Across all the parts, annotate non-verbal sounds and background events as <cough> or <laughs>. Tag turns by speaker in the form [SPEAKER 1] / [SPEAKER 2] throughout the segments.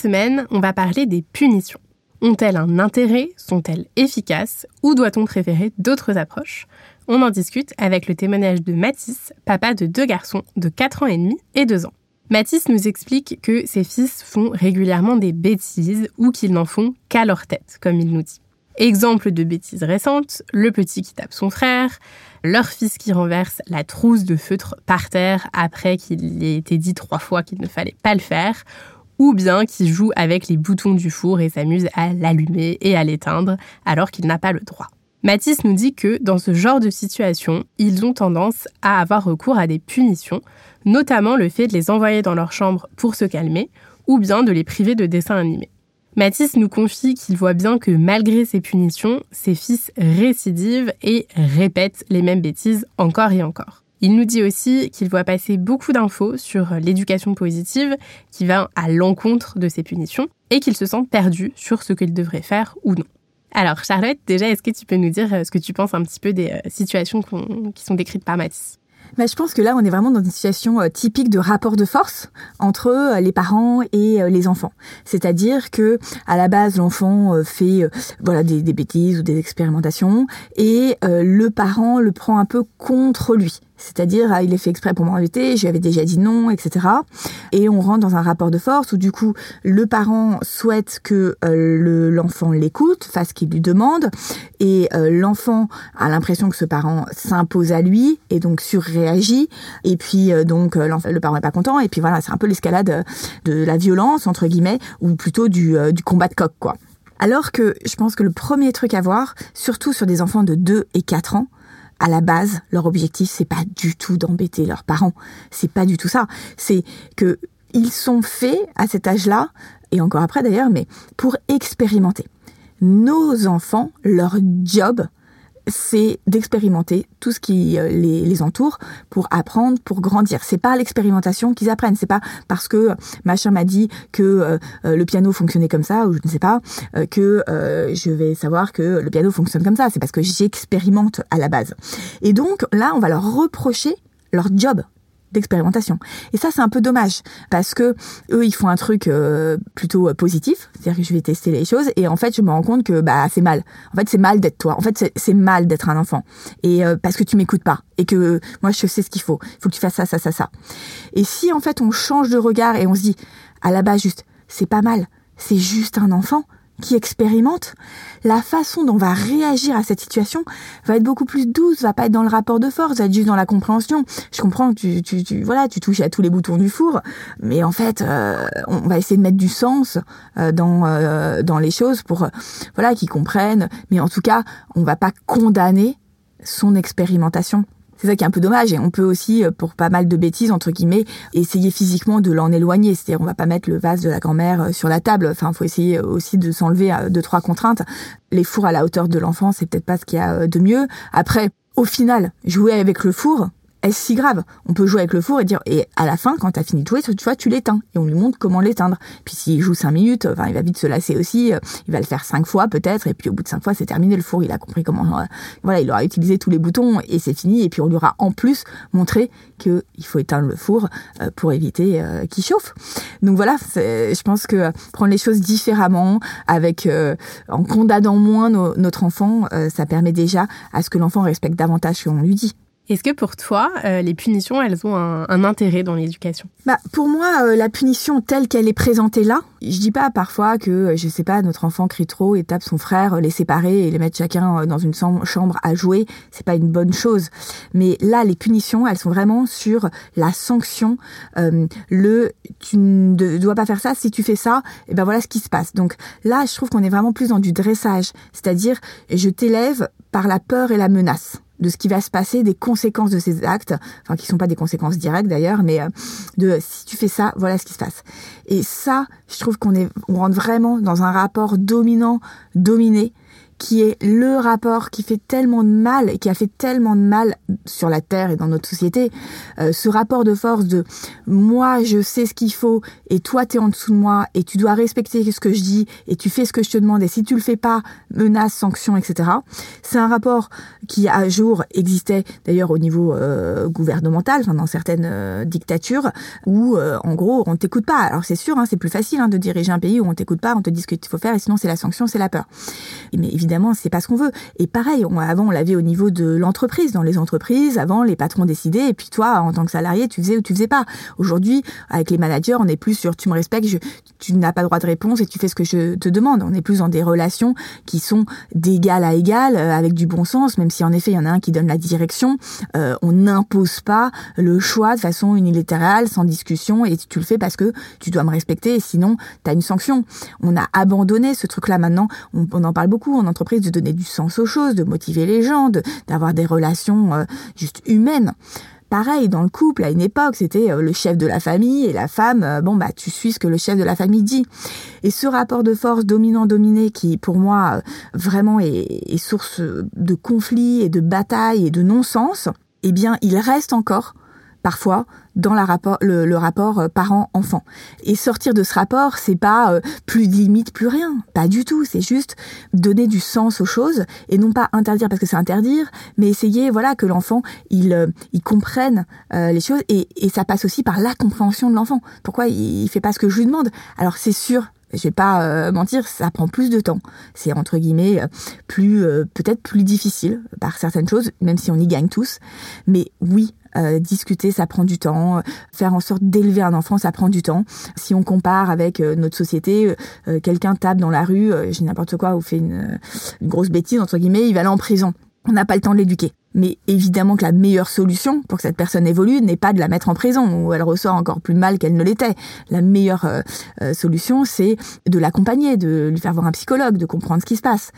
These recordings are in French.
[SPEAKER 1] Semaine, on va parler des punitions. Ont-elles un intérêt? Sont-elles efficaces? Ou doit-on préférer d'autres approches? On en discute avec le témoignage de Mathis, papa de deux garçons de 4 ans et demi et 2 ans. Mathis nous explique que ses fils font régulièrement des bêtises ou qu'ils n'en font qu'à leur tête, comme il nous dit. Exemple de bêtises récentes, le petit qui tape son frère, leur fils qui renverse la trousse de feutre par terre après qu'il ait été dit trois fois qu'il ne fallait pas le faire, ou bien qui joue avec les boutons du four et s'amuse à l'allumer et à l'éteindre alors qu'il n'a pas le droit. Mathis nous dit que dans ce genre de situation, ils ont tendance à avoir recours à des punitions, notamment le fait de les envoyer dans leur chambre pour se calmer, ou bien de les priver de dessins animés. Mathis nous confie qu'il voit bien que malgré ces punitions, ses fils récidivent et répètent les mêmes bêtises encore et encore. Il nous dit aussi qu'il voit passer beaucoup d'infos sur l'éducation positive qui va à l'encontre de ces punitions et qu'il se sent perdu sur ce qu'il devrait faire ou non. Alors Charlotte, déjà, est-ce que tu peux nous dire euh, ce que tu penses un petit peu des euh, situations qui sont décrites par Mathis?
[SPEAKER 2] Mais je pense que là, on est vraiment dans une situation euh, typique de rapport de force entre les parents et les enfants. C'est-à-dire que à la base, l'enfant fait voilà des, bêtises ou des expérimentations et le parent le prend un peu contre lui. C'est-à-dire, ah, il est fait exprès pour m'embêter, je lui avais déjà dit non, etc. Et on rentre dans un rapport de force où du coup, le parent souhaite que euh, l'enfant l'écoute, fasse ce qu'il lui demande, et euh, l'enfant a l'impression que ce parent s'impose à lui et donc surréagit. Et puis euh, donc le parent n'est pas content. Et puis voilà, c'est un peu l'escalade de la violence entre guillemets, ou plutôt du, du combat de coq, quoi. Alors que je pense que le premier truc à voir, surtout sur des enfants de 2 et 4 ans, à la base, leur objectif, c'est pas du tout d'embêter leurs parents. C'est pas du tout ça. C'est que ils sont faits à cet âge-là, et encore après d'ailleurs, mais pour expérimenter. Nos enfants, leur job, c'est d'expérimenter tout ce qui euh, les, entoure pour apprendre, pour grandir. C'est pas l'expérimentation qu'ils apprennent. C'est pas parce que machin m'a dit que euh, euh, le piano fonctionnait comme ça ou je ne sais pas que je vais savoir que le piano fonctionne comme ça. C'est parce que j'expérimente à la base. Et donc là, on va leur reprocher leur job d'expérimentation. Et ça, c'est un peu dommage parce que eux, ils font un truc euh, plutôt euh, positif, c'est-à-dire que je vais tester les choses et en fait, je me rends compte que bah c'est mal. En fait, c'est mal d'être toi. En fait, c'est mal d'être un enfant et euh, parce que tu m'écoutes pas et que moi, je sais ce qu'il faut. Il faut que tu fasses ça, ça, ça, ça. Et si en fait, on change de regard et on se dit à la base juste, c'est pas mal, c'est juste un enfant qui expérimente, la façon dont on va réagir à cette situation va être beaucoup plus douce, va pas être dans le rapport de force, va être juste dans la compréhension. Je comprends que tu, tu, tu voilà, tu touches à tous les boutons du four, mais en fait, euh, on va essayer de mettre du sens euh, dans euh, dans les choses pour voilà qu'ils comprennent. Mais en tout cas, on va pas condamner son expérimentation. C'est ça qui est un peu dommage. Et on peut aussi, euh, pour pas mal de bêtises, entre guillemets, essayer physiquement de l'en éloigner. C'est-à-dire, on va pas mettre le vase de la grand-mère euh, sur la table. Enfin, faut essayer aussi de s'enlever euh, deux, trois contraintes. Les fours à la hauteur de l'enfant, c'est peut-être pas ce qu'il y a de mieux. Après, au final, jouer avec le four, est-ce si grave? On peut jouer avec le four et dire et à la fin quand t'as fini de jouer, tu vois, tu l'éteins et on lui montre comment l'éteindre. Puis s'il joue cinq minutes, enfin il va vite se lasser aussi. Euh, il va le faire cinq fois peut-être et puis au bout de cinq fois c'est terminé le four. Il a compris comment. Euh, voilà, il aura utilisé tous les boutons et c'est fini. Et puis on lui aura en plus montré que il faut éteindre le four euh, pour éviter qu'il chauffe. Donc voilà, je pense que prendre les choses différemment, avec en condamnant moins notre enfant, ça permet déjà à ce que l'enfant respecte davantage ce qu'on lui dit.
[SPEAKER 1] Est-ce que pour toi, euh, les punitions, elles ont un, intérêt dans l'éducation?
[SPEAKER 2] Bah pour moi, euh, la punition telle qu'elle est présentée là, je dis pas parfois que euh, je sais pas notre enfant crie trop et tape son frère, les séparer et les mettre chacun dans une chambre à jouer, c'est pas une bonne chose. Mais là, les punitions, elles sont vraiment sur la sanction. le tu ne dois pas faire ça. Si tu fais ça, et eh ben voilà ce qui se passe. Donc là, je trouve qu'on est vraiment plus dans du dressage, c'est-à-dire je t'élève par la peur et la menace de ce qui va se passer, des conséquences de ces actes, enfin qui sont pas des conséquences directes d'ailleurs, mais euh, de si tu fais ça, voilà ce qui se passe. Et ça, je trouve qu'on est, on rentre vraiment dans un rapport dominant, dominé, qui est le rapport qui fait tellement de mal et qui a fait tellement de mal sur la Terre et dans notre société. Euh, ce rapport de force de moi je sais ce qu'il faut et toi tu es en dessous de moi et tu dois respecter ce que je dis et tu fais ce que je te demande et si tu le fais pas, menace, sanction, etc. C'est un rapport qui à jour existait d'ailleurs au niveau euh, gouvernemental, enfin dans certaines euh, dictatures où en gros on t'écoute pas. Alors c'est sûr, hein, c'est plus facile hein, de diriger un pays où on t'écoute pas, on te dit ce qu'il faut faire et sinon c'est la sanction, c'est la peur. Mais évidemment, c'est pas ce qu'on veut. Et pareil, avant, on l'avait au niveau de l'entreprise. Dans les entreprises, avant, les patrons décidaient, et puis toi, en tant que salarié, tu faisais ou tu faisais pas. Aujourd'hui, avec les managers, on est plus sur tu me respectes, tu n'as pas droit de réponse et tu fais ce que je te demande. On est plus dans des relations qui sont d'égal à égal, euh, avec du bon sens, même si en effet, il y en a un qui donne la direction. Euh, on n'impose pas le choix de façon unilatérale, sans discussion, et tu le fais parce que tu dois me respecter, et sinon, tu as une sanction. On a abandonné ce truc-là maintenant. On, on en parle beaucoup en entreprise de donner du sens aux choses, de motiver les gens, d'avoir des relations euh, juste humaines. Pareil, dans le couple, à une époque, c'était euh, le chef de la famille et la femme, euh, bon, bah, tu suis ce que le chef de la famille dit. Et ce rapport de force dominant-dominé qui, pour moi, vraiment est, source de conflits et de batailles et de non-sens, eh bien, il reste encore parfois dans la rapport, le, rapport euh, parent-enfant. Et sortir de ce rapport, c'est pas euh, plus de limite, plus rien. Pas du tout. C'est juste donner du sens aux choses et non pas interdire parce que c'est interdire, mais essayer, voilà, que l'enfant il, euh, il comprenne les choses et, et ça passe aussi par la compréhension de l'enfant. Pourquoi il, il fait pas ce que je lui demande? Alors c'est sûr, je vais pas mentir, ça prend plus de temps. C'est entre guillemets plus peut-être plus difficile par certaines choses, même si on y gagne tous. Mais oui, euh, discuter, ça prend du temps. Faire en sorte d'élever un enfant, ça prend du temps. Si on compare avec euh, notre société, euh, quelqu'un tape dans la rue, j'ai n'importe quoi, ou fait une, une, grosse bêtise, entre guillemets, il va aller en prison. On n'a pas le temps de l'éduquer. Mais évidemment que la meilleure solution pour que cette personne évolue n'est pas de la mettre en prison où elle ressort encore plus mal qu'elle ne l'était. La meilleure solution, c'est de l'accompagner, de lui faire voir un psychologue, de comprendre ce qui se passe.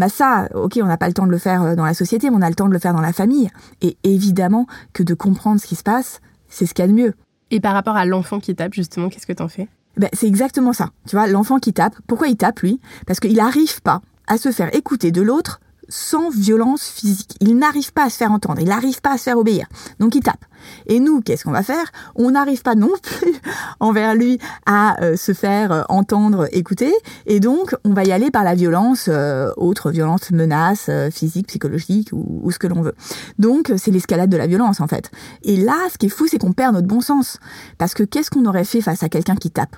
[SPEAKER 2] Bah ça, ok, on n'a pas le temps de le faire euh, dans la société, mais on a le temps de le faire dans la famille. Et évidemment que de comprendre ce qui se passe, c'est ce qu'il y a de mieux.
[SPEAKER 1] Et par rapport à l'enfant qui tape, justement, qu'est-ce que t'en fais?
[SPEAKER 2] Ben, C'est exactement ça. Tu vois, l'enfant qui tape, pourquoi il tape, lui? Parce qu'il n'arrive pas à se faire écouter de l'autre sans violence physique. Il n'arrive pas à se faire entendre, il n'arrive pas à se faire obéir. Donc il tape. Et nous, qu'est-ce qu'on va faire? On n'arrive pas non plus <laughs> envers lui à euh, se faire euh, entendre, écouter. Et donc, on va y aller par la violence, euh, autre violence, menace physique, psychologique ou, ou ce que l'on veut. Donc, c'est l'escalade de la violence en fait. Et là, ce qui est fou, c'est qu'on perd notre bon sens. Parce que qu'est-ce qu'on aurait fait face à quelqu'un qui tape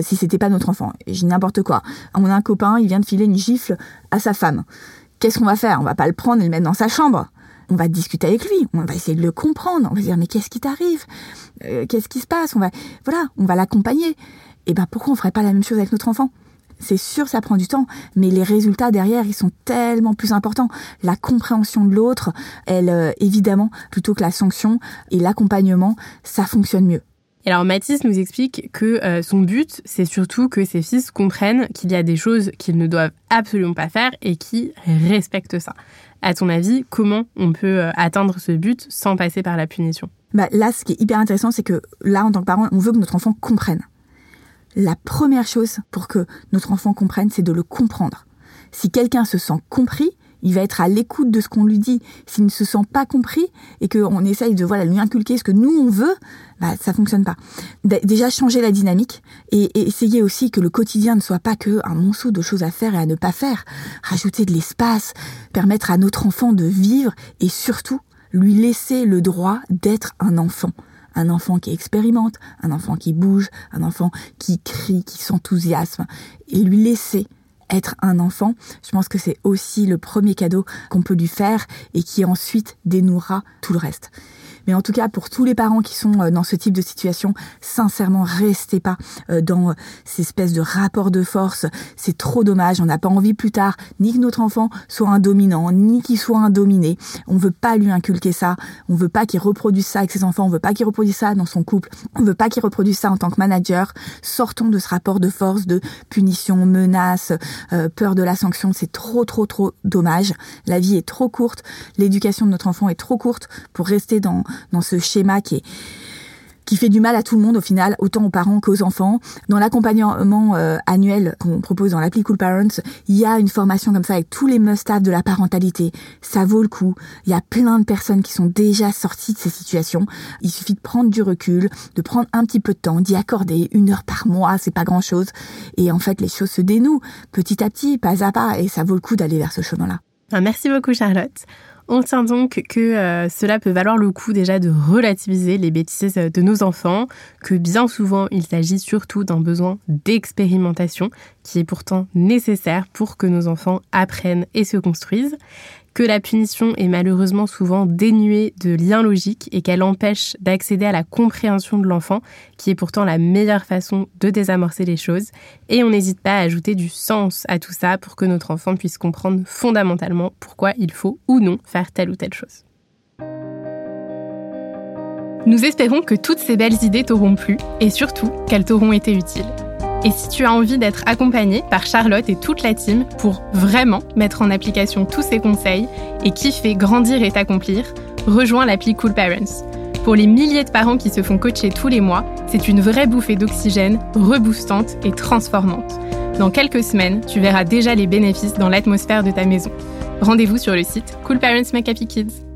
[SPEAKER 2] si c'était pas notre enfant? J'ai n'importe quoi. On a un copain, il vient de filer une gifle à sa femme qu'est-ce qu'on va faire? On va pas le prendre et le mettre dans sa chambre. On va discuter avec lui, on va essayer de le comprendre, on va dire mais qu'est-ce qui t'arrive? Euh, Qu'est-ce qui se passe? On va voilà, on va l'accompagner. Et eh ben pourquoi on ferait pas la même chose avec notre enfant? C'est sûr, ça prend du temps, mais les résultats derrière, ils sont tellement plus importants. La compréhension de l'autre, elle, euh, évidemment, plutôt que la sanction et l'accompagnement, ça fonctionne mieux.
[SPEAKER 1] Et alors Mathis nous explique que euh, son but, c'est surtout que ses fils comprennent qu'il y a des choses qu'ils ne doivent absolument pas faire et qui respectent ça. À ton avis, comment on peut euh, atteindre ce but sans passer par la punition?
[SPEAKER 2] Bah Là, ce qui est hyper intéressant, c'est que là, en tant que parent, on veut que notre enfant comprenne. La première chose pour que notre enfant comprenne, c'est de le comprendre. Si quelqu'un se sent compris, il va être à l'écoute de ce qu'on lui dit. S'il ne se sent pas compris et qu'on essaye de voilà lui inculquer ce que nous on veut, bah ça fonctionne pas. Déjà changer la dynamique et, essayer aussi que le quotidien ne soit pas que un monceau de choses à faire et à ne pas faire. Rajouter de l'espace, permettre à notre enfant de vivre et surtout lui laisser le droit d'être un enfant un enfant qui expérimente, un enfant qui bouge, un enfant qui crie, qui s'enthousiasme, et lui laisser être un enfant, je pense que c'est aussi le premier cadeau qu'on peut lui faire et qui ensuite dénouera tout le reste. Mais en tout cas, pour tous les parents qui sont euh, dans ce type de situation, sincèrement, restez pas euh, dans ces espèces de rapports de force. C'est trop dommage. On n'a pas envie plus tard ni que notre enfant soit un dominant, ni qu'il soit un dominé. On veut pas lui inculquer ça. On veut pas qu'il reproduise ça avec ses enfants. On veut pas qu'il reproduise ça dans son couple. On veut pas qu'il reproduise ça en tant que manager. Sortons de ce rapport de force, de punition, menace, euh, peur de la sanction. C'est trop, trop, trop dommage. La vie est trop courte. L'éducation de notre enfant est trop courte pour rester dans, dans ce schéma qui est qui fait du mal à tout le monde au final, autant aux parents qu'aux enfants. Dans l'accompagnement euh, annuel qu'on propose dans l'appli Cool Parents, il y a une formation comme ça avec tous les must-have de la parentalité. Ça vaut le coup. Il y a plein de personnes qui sont déjà sorties de ces situations. Il suffit de prendre du recul, de prendre un petit peu de temps, d'y accorder une heure par mois, c'est pas grand-chose. Et en fait, les choses se dénouent petit à petit, pas à pas, et ça vaut le coup d'aller vers ce chemin-là.
[SPEAKER 1] Merci beaucoup Charlotte. On tient donc que euh, cela peut valoir le coup déjà de relativiser les bêtises de nos enfants, que bien souvent il s'agit surtout d'un besoin d'expérimentation qui est pourtant nécessaire pour que nos enfants apprennent et se construisent, que la punition est malheureusement souvent dénuée de liens logiques et qu'elle empêche d'accéder à la compréhension de l'enfant, qui est pourtant la meilleure façon de désamorcer les choses. Et on n'hésite pas à ajouter du sens à tout ça pour que notre enfant puisse comprendre fondamentalement pourquoi il faut ou non faire telle ou telle chose. Nous espérons que toutes ces belles idées t'auront plu et surtout qu'elles t'auront été utiles. Et si tu as envie d'être accompagné par Charlotte et toute la team pour vraiment mettre en application tous ces conseils et kiffer, grandir et t'accomplir, rejoins l'appli Cool Parents. Pour les milliers de parents qui se font coacher tous les mois, c'est une vraie bouffée d'oxygène, reboostante et transformante. Dans quelques semaines, tu verras déjà les bénéfices dans l'atmosphère de ta maison. Rendez-vous sur le site Cool Parents Kids.